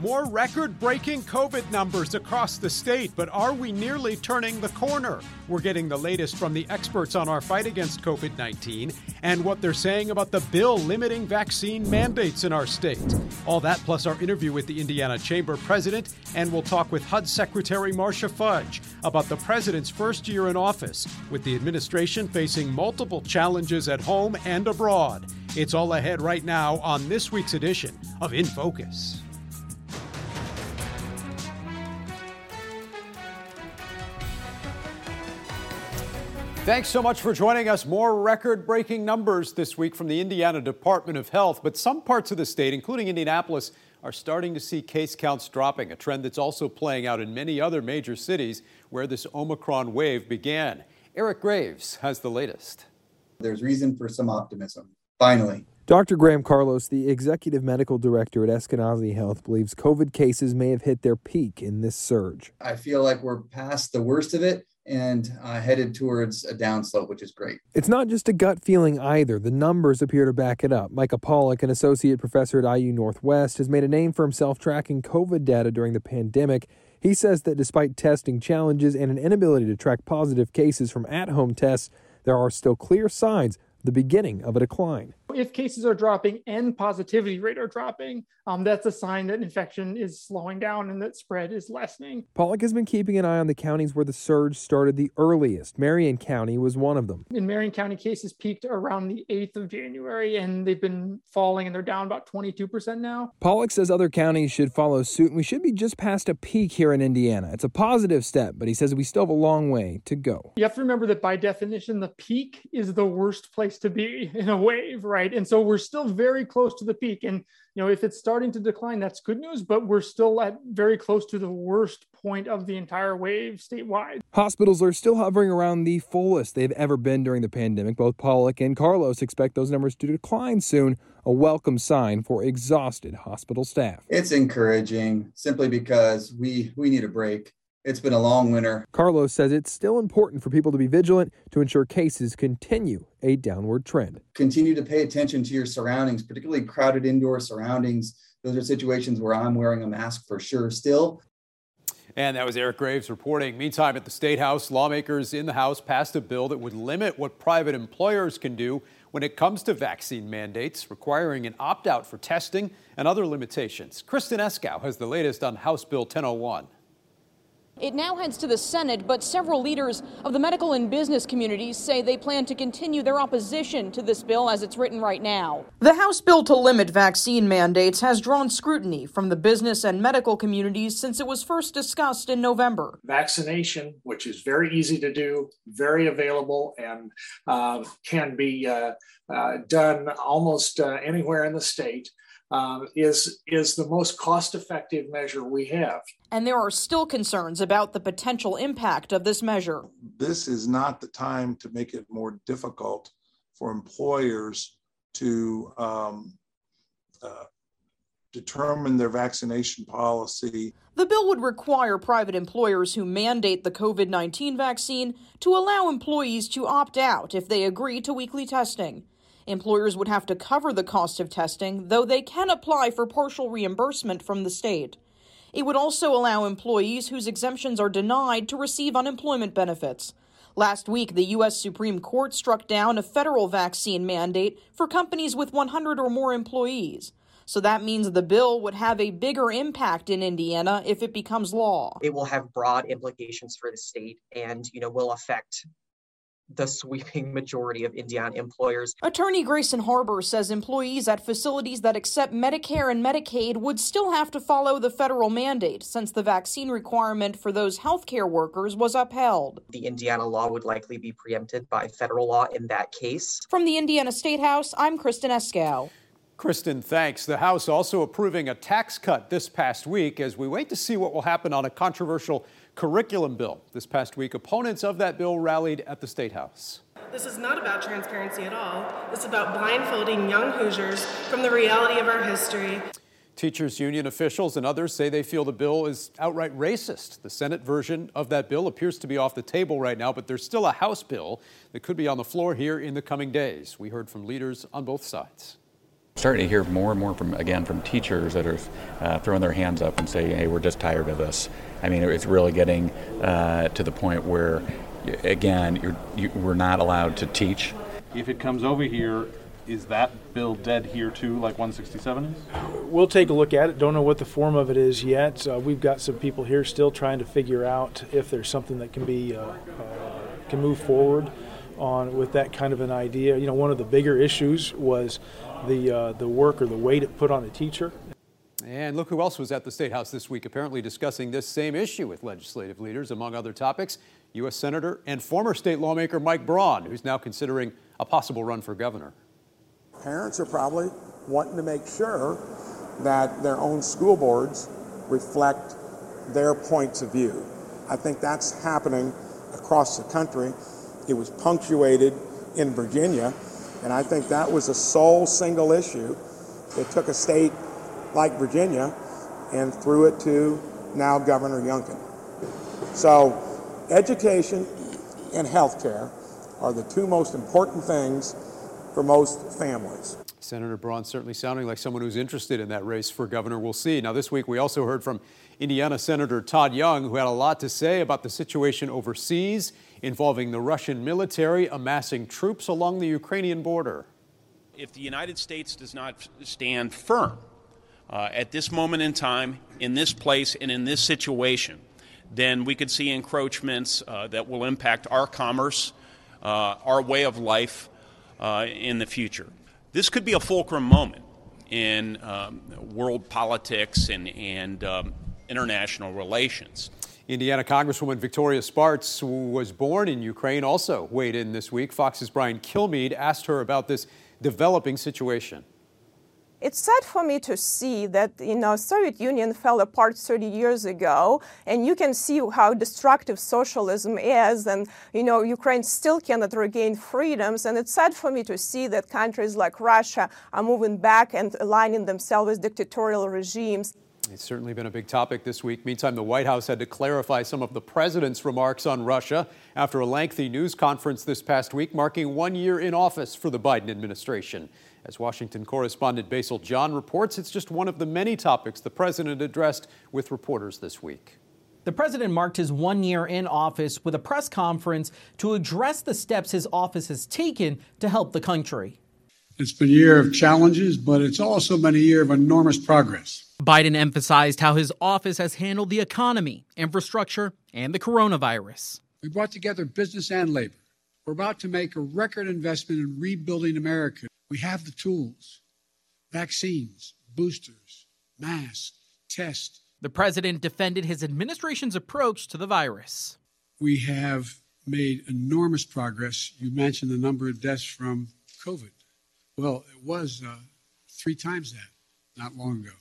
More record breaking COVID numbers across the state, but are we nearly turning the corner? We're getting the latest from the experts on our fight against COVID 19 and what they're saying about the bill limiting vaccine mandates in our state. All that plus our interview with the Indiana Chamber president, and we'll talk with HUD Secretary Marcia Fudge about the president's first year in office, with the administration facing multiple challenges at home and abroad. It's all ahead right now on this week's edition of In Focus. Thanks so much for joining us. More record breaking numbers this week from the Indiana Department of Health, but some parts of the state, including Indianapolis, are starting to see case counts dropping, a trend that's also playing out in many other major cities where this Omicron wave began. Eric Graves has the latest. There's reason for some optimism. Finally. Dr. Graham Carlos, the executive medical director at Eskenazi Health, believes COVID cases may have hit their peak in this surge. I feel like we're past the worst of it and uh, headed towards a downslope, which is great. It's not just a gut feeling either. The numbers appear to back it up. Micah Pollak, an associate professor at IU Northwest, has made a name for himself tracking COVID data during the pandemic. He says that despite testing challenges and an inability to track positive cases from at home tests, there are still clear signs the beginning of a decline. If cases are dropping and positivity rate are dropping, um, that's a sign that infection is slowing down and that spread is lessening. Pollak has been keeping an eye on the counties where the surge started the earliest. Marion County was one of them. In Marion County, cases peaked around the 8th of January and they've been falling and they're down about 22% now. Pollak says other counties should follow suit and we should be just past a peak here in Indiana. It's a positive step, but he says we still have a long way to go. You have to remember that by definition, the peak is the worst place to be in a wave, right? Right? And so we're still very close to the peak. And you know, if it's starting to decline, that's good news, but we're still at very close to the worst point of the entire wave statewide. Hospitals are still hovering around the fullest they've ever been during the pandemic. Both Pollak and Carlos expect those numbers to decline soon, a welcome sign for exhausted hospital staff. It's encouraging simply because we we need a break. It's been a long winter. Carlos says it's still important for people to be vigilant to ensure cases continue a downward trend. Continue to pay attention to your surroundings, particularly crowded indoor surroundings. Those are situations where I'm wearing a mask for sure still. And that was Eric Graves reporting. Meantime, at the State House, lawmakers in the House passed a bill that would limit what private employers can do when it comes to vaccine mandates, requiring an opt out for testing and other limitations. Kristen Eskow has the latest on House Bill 1001. It now heads to the Senate, but several leaders of the medical and business communities say they plan to continue their opposition to this bill as it's written right now. The House bill to limit vaccine mandates has drawn scrutiny from the business and medical communities since it was first discussed in November. Vaccination, which is very easy to do, very available, and uh, can be uh, uh, done almost uh, anywhere in the state um, is is the most cost effective measure we have. And there are still concerns about the potential impact of this measure. This is not the time to make it more difficult for employers to um, uh, determine their vaccination policy. The bill would require private employers who mandate the COVID 19 vaccine to allow employees to opt out if they agree to weekly testing. Employers would have to cover the cost of testing, though they can apply for partial reimbursement from the state. It would also allow employees whose exemptions are denied to receive unemployment benefits. Last week, the U.S. Supreme Court struck down a federal vaccine mandate for companies with 100 or more employees. So that means the bill would have a bigger impact in Indiana if it becomes law. It will have broad implications for the state and, you know, will affect the sweeping majority of Indiana employers. Attorney Grayson Harbor says employees at facilities that accept Medicare and Medicaid would still have to follow the federal mandate since the vaccine requirement for those healthcare workers was upheld. The Indiana law would likely be preempted by federal law in that case. From the Indiana State House, I'm Kristen Eskow. Kristen, thanks. The House also approving a tax cut this past week as we wait to see what will happen on a controversial curriculum bill. This past week, opponents of that bill rallied at the State House. This is not about transparency at all. It's about blindfolding young Hoosiers from the reality of our history. Teachers union officials and others say they feel the bill is outright racist. The Senate version of that bill appears to be off the table right now, but there's still a House bill that could be on the floor here in the coming days. We heard from leaders on both sides. Starting to hear more and more from again from teachers that are uh, throwing their hands up and saying, "Hey, we're just tired of this." I mean, it's really getting uh, to the point where, again, you're we're not allowed to teach. If it comes over here, is that bill dead here too, like 167 is? We'll take a look at it. Don't know what the form of it is yet. Uh, we've got some people here still trying to figure out if there's something that can be uh, uh, can move forward on with that kind of an idea. You know, one of the bigger issues was the uh, the work or the weight it put on a teacher. And look who else was at the State House this week, apparently discussing this same issue with legislative leaders, among other topics. U.S. Senator and former state lawmaker Mike Braun, who's now considering a possible run for governor. Parents are probably wanting to make sure that their own school boards reflect their points of view. I think that's happening across the country. It was punctuated in Virginia, and I think that was a sole single issue that took a state like Virginia and threw it to now Governor Youngkin. So, education and health care are the two most important things for most families. Senator Braun certainly sounding like someone who's interested in that race for governor. We'll see. Now, this week we also heard from Indiana Senator Todd Young, who had a lot to say about the situation overseas involving the Russian military amassing troops along the Ukrainian border. If the United States does not stand firm uh, at this moment in time, in this place, and in this situation, then we could see encroachments uh, that will impact our commerce, uh, our way of life uh, in the future. This could be a fulcrum moment in um, world politics and, and um, international relations. Indiana Congresswoman Victoria Spartz, who was born in Ukraine, also weighed in this week. Fox's Brian Kilmeade asked her about this developing situation. It's sad for me to see that you know Soviet Union fell apart 30 years ago, and you can see how destructive socialism is, and you know Ukraine still cannot regain freedoms. And it's sad for me to see that countries like Russia are moving back and aligning themselves with dictatorial regimes. It's certainly been a big topic this week. Meantime, the White House had to clarify some of the president's remarks on Russia after a lengthy news conference this past week, marking one year in office for the Biden administration. As Washington correspondent Basil John reports, it's just one of the many topics the president addressed with reporters this week. The president marked his one year in office with a press conference to address the steps his office has taken to help the country. It's been a year of challenges, but it's also been a year of enormous progress. Biden emphasized how his office has handled the economy, infrastructure, and the coronavirus. We brought together business and labor. We're about to make a record investment in rebuilding America. We have the tools vaccines, boosters, masks, tests. The president defended his administration's approach to the virus. We have made enormous progress. You mentioned the number of deaths from COVID. Well, it was uh, three times that not long ago.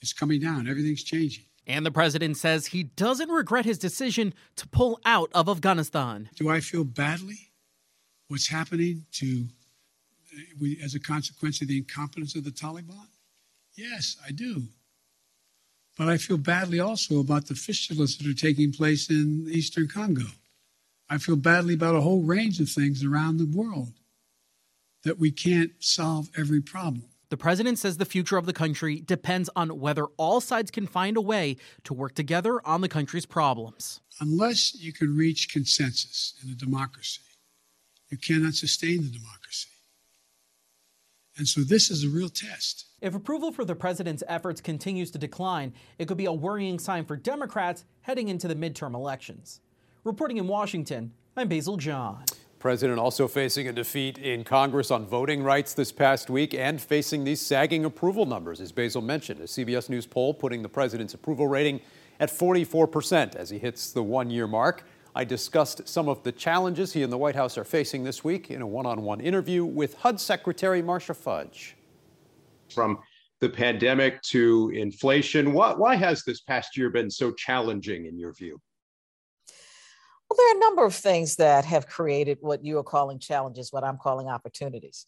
It's coming down. Everything's changing. And the president says he doesn't regret his decision to pull out of Afghanistan. Do I feel badly what's happening to as a consequence of the incompetence of the Taliban? Yes, I do. But I feel badly also about the fistulas that are taking place in eastern Congo. I feel badly about a whole range of things around the world that we can't solve every problem. The president says the future of the country depends on whether all sides can find a way to work together on the country's problems. Unless you can reach consensus in a democracy, you cannot sustain the democracy. And so this is a real test. If approval for the president's efforts continues to decline, it could be a worrying sign for Democrats heading into the midterm elections. Reporting in Washington, I'm Basil John. President also facing a defeat in Congress on voting rights this past week and facing these sagging approval numbers, as Basil mentioned. A CBS News poll putting the president's approval rating at 44% as he hits the one year mark. I discussed some of the challenges he and the White House are facing this week in a one on one interview with HUD Secretary Marcia Fudge. From the pandemic to inflation, why, why has this past year been so challenging in your view? Well, there are a number of things that have created what you are calling challenges, what I'm calling opportunities.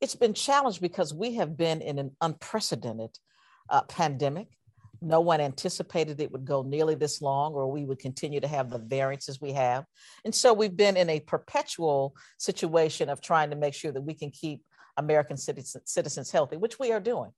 It's been challenged because we have been in an unprecedented uh, pandemic. No one anticipated it would go nearly this long, or we would continue to have the variances we have. And so we've been in a perpetual situation of trying to make sure that we can keep American citizens healthy, which we are doing.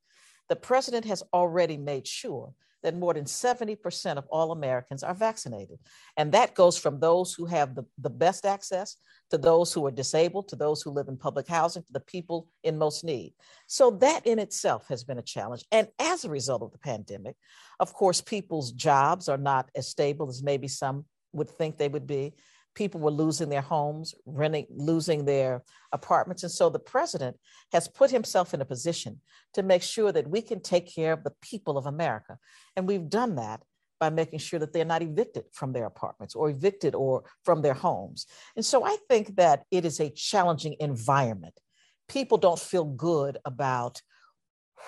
The president has already made sure that more than 70% of all Americans are vaccinated. And that goes from those who have the, the best access to those who are disabled, to those who live in public housing, to the people in most need. So that in itself has been a challenge. And as a result of the pandemic, of course, people's jobs are not as stable as maybe some would think they would be people were losing their homes, renting, losing their apartments. And so the president has put himself in a position to make sure that we can take care of the people of America. And we've done that by making sure that they're not evicted from their apartments or evicted or from their homes. And so I think that it is a challenging environment. People don't feel good about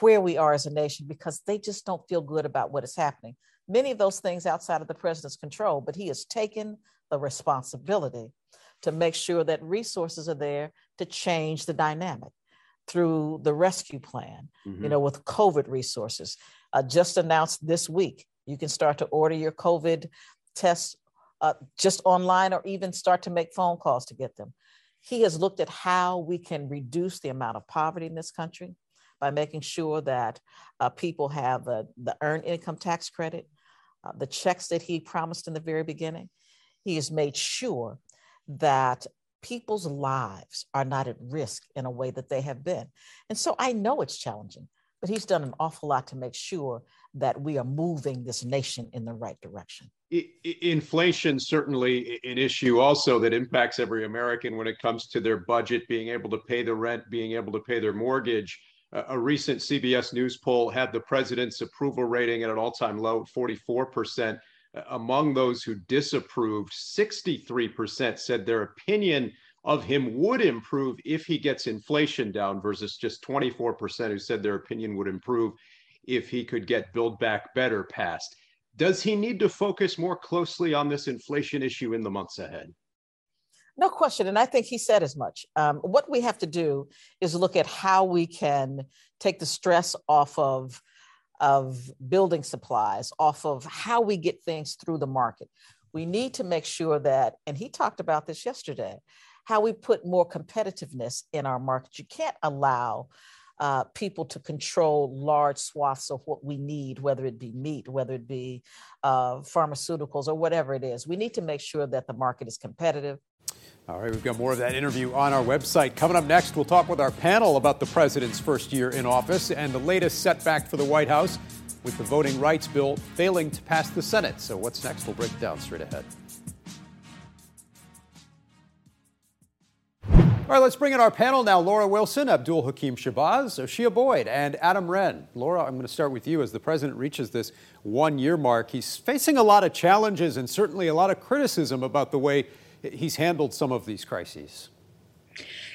where we are as a nation because they just don't feel good about what is happening. Many of those things outside of the president's control, but he has taken the responsibility to make sure that resources are there to change the dynamic through the rescue plan, mm-hmm. you know, with COVID resources. Uh, just announced this week, you can start to order your COVID tests uh, just online or even start to make phone calls to get them. He has looked at how we can reduce the amount of poverty in this country by making sure that uh, people have the, the earned income tax credit, uh, the checks that he promised in the very beginning he has made sure that people's lives are not at risk in a way that they have been. And so I know it's challenging, but he's done an awful lot to make sure that we are moving this nation in the right direction. Inflation certainly an issue also that impacts every American when it comes to their budget, being able to pay the rent, being able to pay their mortgage. A recent CBS News poll had the president's approval rating at an all-time low, 44 percent among those who disapproved, 63% said their opinion of him would improve if he gets inflation down versus just 24% who said their opinion would improve if he could get Build Back Better passed. Does he need to focus more closely on this inflation issue in the months ahead? No question. And I think he said as much. Um, what we have to do is look at how we can take the stress off of of building supplies, off of how we get things through the market. We need to make sure that, and he talked about this yesterday, how we put more competitiveness in our market. You can't allow uh, people to control large swaths of what we need, whether it be meat, whether it be uh, pharmaceuticals, or whatever it is. We need to make sure that the market is competitive. All right, we've got more of that interview on our website. Coming up next, we'll talk with our panel about the president's first year in office and the latest setback for the White House with the voting rights bill failing to pass the Senate. So, what's next? We'll break it down straight ahead. All right, let's bring in our panel now. Laura Wilson, Abdul Hakim Shabazz, Oshia Boyd, and Adam Wren. Laura, I'm going to start with you. As the president reaches this one year mark, he's facing a lot of challenges and certainly a lot of criticism about the way he's handled some of these crises.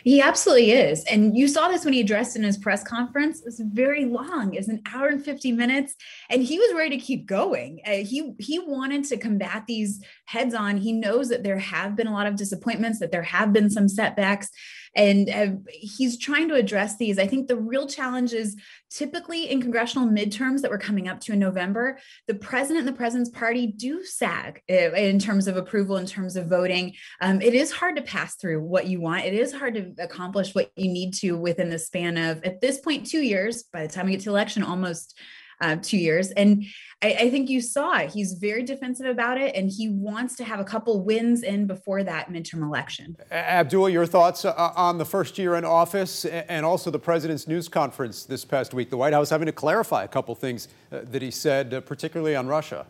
He absolutely is. And you saw this when he addressed in his press conference. It was very long. It's an hour and 50 minutes. And he was ready to keep going. Uh, he he wanted to combat these heads on. He knows that there have been a lot of disappointments, that there have been some setbacks and uh, he's trying to address these. I think the real challenge is typically in congressional midterms that we're coming up to in November, the president and the president's party do sag uh, in terms of approval, in terms of voting. Um, it is hard to pass through what you want. It is hard to accomplish what you need to within the span of, at this point, two years. By the time we get to election, almost uh, two years. And I, I, think you saw it. He's very defensive about it, and he wants to have a couple wins in before that midterm election. Abdul, your thoughts uh, on the first year in office and also the president's news conference this past week? The White House having to clarify a couple things uh, that he said, uh, particularly on Russia.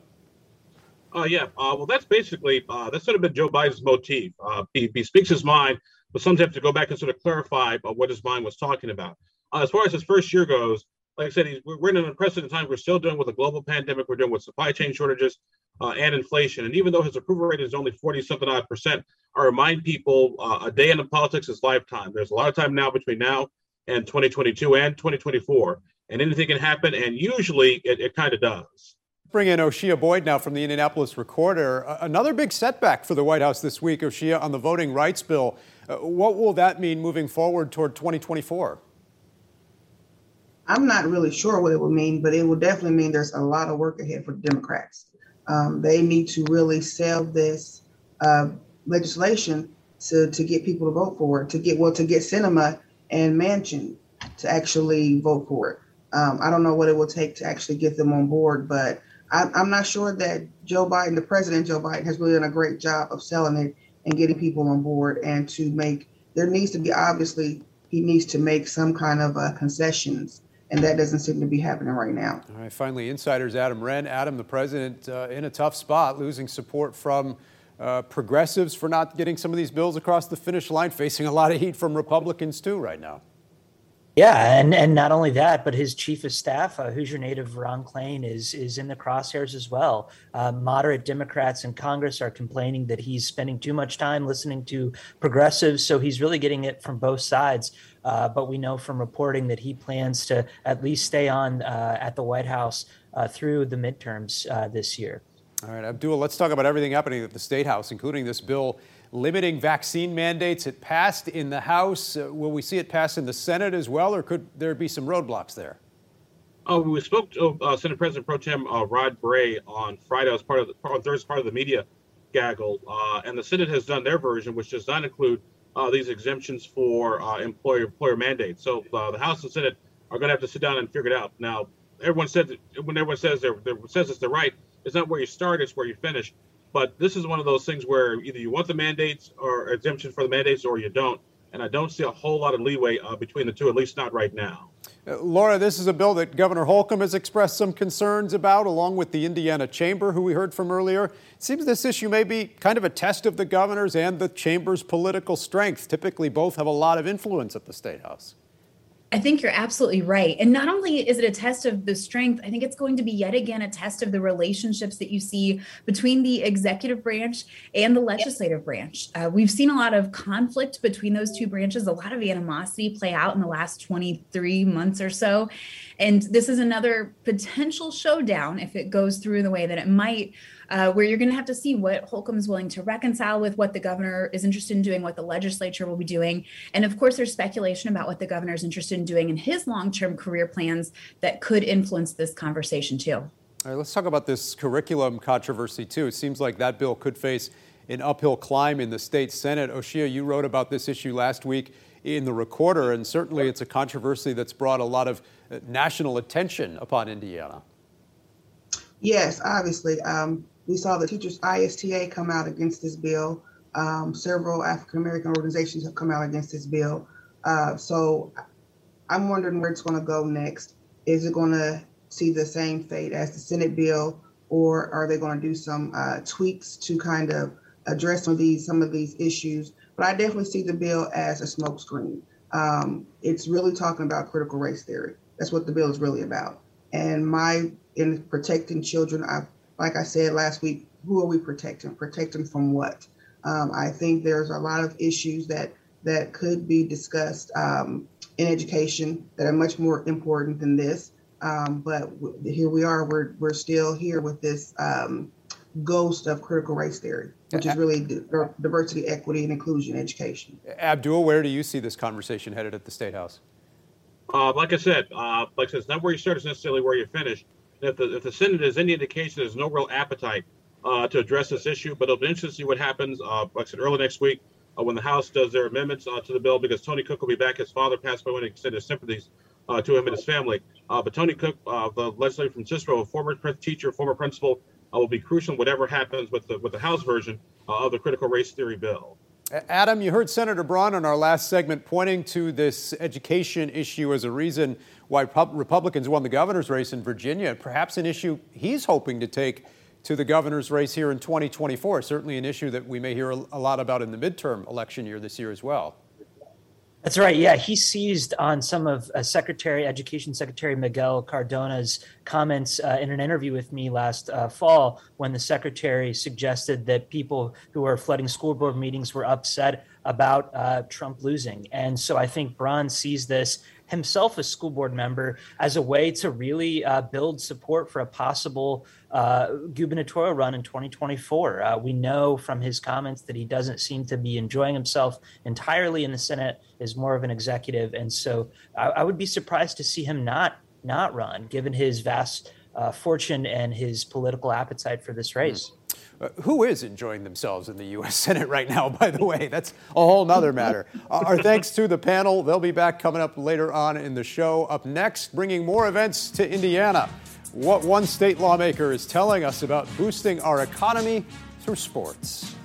Uh, yeah, uh, well, that's basically uh, that's sort of been Joe Biden's motif. Uh, he, he, speaks his mind, but sometimes have to go back and sort of clarify what his mind was talking about. Uh, as far as his first year goes, like I said, we're in an unprecedented time. We're still dealing with a global pandemic. We're dealing with supply chain shortages uh, and inflation. And even though his approval rate is only 40 something odd percent, I remind people uh, a day in the politics is lifetime. There's a lot of time now between now and 2022 and 2024. And anything can happen. And usually it, it kind of does. Bring in Oshia Boyd now from the Indianapolis Recorder. Uh, another big setback for the White House this week, Oshia, on the voting rights bill. Uh, what will that mean moving forward toward 2024? I'm not really sure what it will mean, but it will definitely mean there's a lot of work ahead for the Democrats. Um, they need to really sell this uh, legislation to, to get people to vote for it, to get well to get Sinema and Manchin to actually vote for it. Um, I don't know what it will take to actually get them on board, but I, I'm not sure that Joe Biden, the president Joe Biden, has really done a great job of selling it and getting people on board and to make there needs to be obviously he needs to make some kind of uh, concessions and that doesn't seem to be happening right now. All right, finally, insiders Adam Wren. Adam, the president, uh, in a tough spot, losing support from uh, progressives for not getting some of these bills across the finish line, facing a lot of heat from Republicans too right now. Yeah, and, and not only that, but his chief of staff, uh, Hoosier native Ron Klain, is is in the crosshairs as well. Uh, moderate Democrats in Congress are complaining that he's spending too much time listening to progressives, so he's really getting it from both sides. Uh, but we know from reporting that he plans to at least stay on uh, at the White House uh, through the midterms uh, this year. All right, Abdul, let's talk about everything happening at the State House, including this bill limiting vaccine mandates. It passed in the House. Uh, will we see it pass in the Senate as well, or could there be some roadblocks there? Oh, we spoke to uh, Senate President Pro Tem uh, Rod Bray on Friday as part of the, on Thursday part of the media gaggle, uh, and the Senate has done their version, which does not include uh, these exemptions for uh, employer employer mandates. So the House and Senate are going to have to sit down and figure it out. Now, everyone says when everyone says they're, they're says it's the right, it's not where you start, it's where you finish. But this is one of those things where either you want the mandates or exemption for the mandates or you don't. And I don't see a whole lot of leeway uh, between the two, at least not right now. Laura, this is a bill that Governor Holcomb has expressed some concerns about, along with the Indiana Chamber, who we heard from earlier. It seems this issue may be kind of a test of the governor's and the chamber's political strength. Typically, both have a lot of influence at the State House. I think you're absolutely right. And not only is it a test of the strength, I think it's going to be yet again a test of the relationships that you see between the executive branch and the legislative branch. Uh, we've seen a lot of conflict between those two branches, a lot of animosity play out in the last 23 months or so. And this is another potential showdown if it goes through the way that it might uh, where you're going to have to see what Holcomb is willing to reconcile with what the governor is interested in doing, what the legislature will be doing. And of course, there's speculation about what the governor is interested in doing in his long term career plans that could influence this conversation too. All right, let's talk about this curriculum controversy too. It seems like that bill could face an uphill climb in the state Senate. Oshia, you wrote about this issue last week in the recorder, and certainly it's a controversy that's brought a lot of national attention upon Indiana. Yes, obviously. Um, we saw the teachers ISTA come out against this bill. Um, several African American organizations have come out against this bill. Uh, so I'm wondering where it's going to go next. Is it going to see the same fate as the Senate bill, or are they going to do some uh, tweaks to kind of address some of these some of these issues? But I definitely see the bill as a smokescreen. Um, it's really talking about critical race theory. That's what the bill is really about. And my in protecting children, I've like I said last week, who are we protecting? Protecting from what? Um, I think there's a lot of issues that that could be discussed um, in education that are much more important than this. Um, but w- here we are. We're we're still here with this um, ghost of critical race theory, which is really di- diversity, equity, and inclusion education. Abdul, where do you see this conversation headed at the state house? Uh, like I said, uh, like I said, it's not where you start; it's necessarily where you finish if the, if the Senate has any indication, there's no real appetite uh, to address this issue. But it'll be interesting to see what happens. Uh, like I said, early next week uh, when the House does their amendments uh, to the bill, because Tony Cook will be back. His father passed away, and extend his sympathies to him and his family. But Tony Cook, the legislator from Cicero, a former teacher, former principal, will be crucial in whatever happens with the with the House version of the critical race theory bill. Adam, you heard Senator Braun in our last segment pointing to this education issue as a reason why Republicans won the governor's race in Virginia, perhaps an issue he's hoping to take to the governor's race here in 2024. Certainly an issue that we may hear a lot about in the midterm election year this year as well. That's right. Yeah, he seized on some of uh, Secretary Education Secretary Miguel Cardona's comments uh, in an interview with me last uh, fall when the secretary suggested that people who are flooding school board meetings were upset about uh, Trump losing. And so I think Braun sees this himself a school board member as a way to really uh, build support for a possible uh, gubernatorial run in 2024. Uh, we know from his comments that he doesn't seem to be enjoying himself entirely in the Senate, is more of an executive, and so I, I would be surprised to see him not not run, given his vast uh, fortune and his political appetite for this race. Uh, who is enjoying themselves in the U.S. Senate right now, by the way? That's a whole nother matter. Our thanks to the panel. They'll be back coming up later on in the show. Up next, bringing more events to Indiana. What one state lawmaker is telling us about boosting our economy through sports.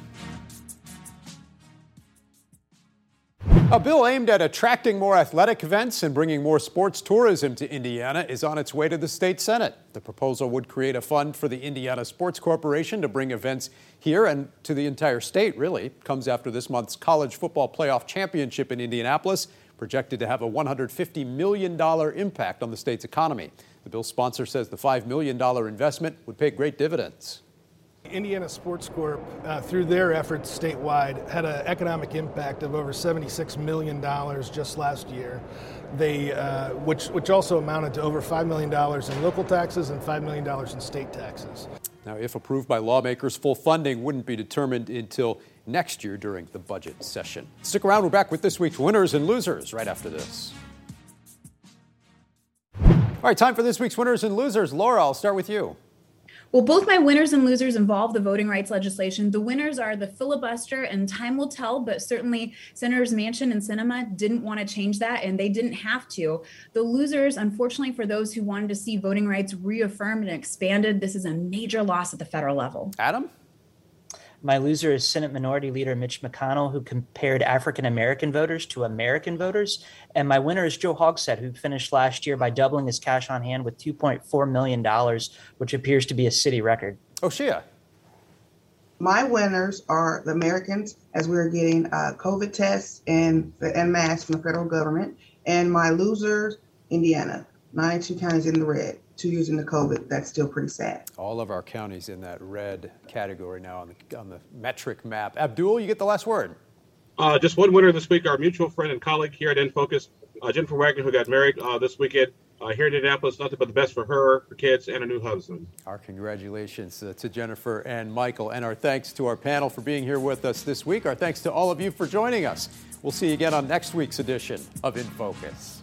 A bill aimed at attracting more athletic events and bringing more sports tourism to Indiana is on its way to the state Senate. The proposal would create a fund for the Indiana Sports Corporation to bring events here and to the entire state, really. Comes after this month's college football playoff championship in Indianapolis, projected to have a $150 million impact on the state's economy. The bill's sponsor says the $5 million investment would pay great dividends. Indiana Sports Corp, uh, through their efforts statewide, had an economic impact of over $76 million just last year. They, uh, which, which also amounted to over $5 million in local taxes and $5 million in state taxes. Now, if approved by lawmakers, full funding wouldn't be determined until next year during the budget session. Stick around, we're back with this week's winners and losers right after this. All right, time for this week's winners and losers. Laura, I'll start with you. Well, both my winners and losers involve the voting rights legislation. The winners are the filibuster, and time will tell, but certainly Senators Manchin and Sinema didn't want to change that, and they didn't have to. The losers, unfortunately, for those who wanted to see voting rights reaffirmed and expanded, this is a major loss at the federal level. Adam? My loser is Senate Minority Leader Mitch McConnell, who compared African American voters to American voters. And my winner is Joe Hogsett, who finished last year by doubling his cash on hand with $2.4 million, which appears to be a city record. Oh, Oshia. My winners are the Americans, as we're getting uh, COVID tests and, and masks from the federal government. And my losers, Indiana, 92 counties in the red two years into COVID, that's still pretty sad. All of our counties in that red category now on the, on the metric map. Abdul, you get the last word. Uh, just one winner this week, our mutual friend and colleague here at InFocus, uh, Jennifer Wagner, who got married uh, this weekend uh, here in Indianapolis. Nothing but the best for her, her kids, and a new husband. Our congratulations uh, to Jennifer and Michael, and our thanks to our panel for being here with us this week. Our thanks to all of you for joining us. We'll see you again on next week's edition of In Focus.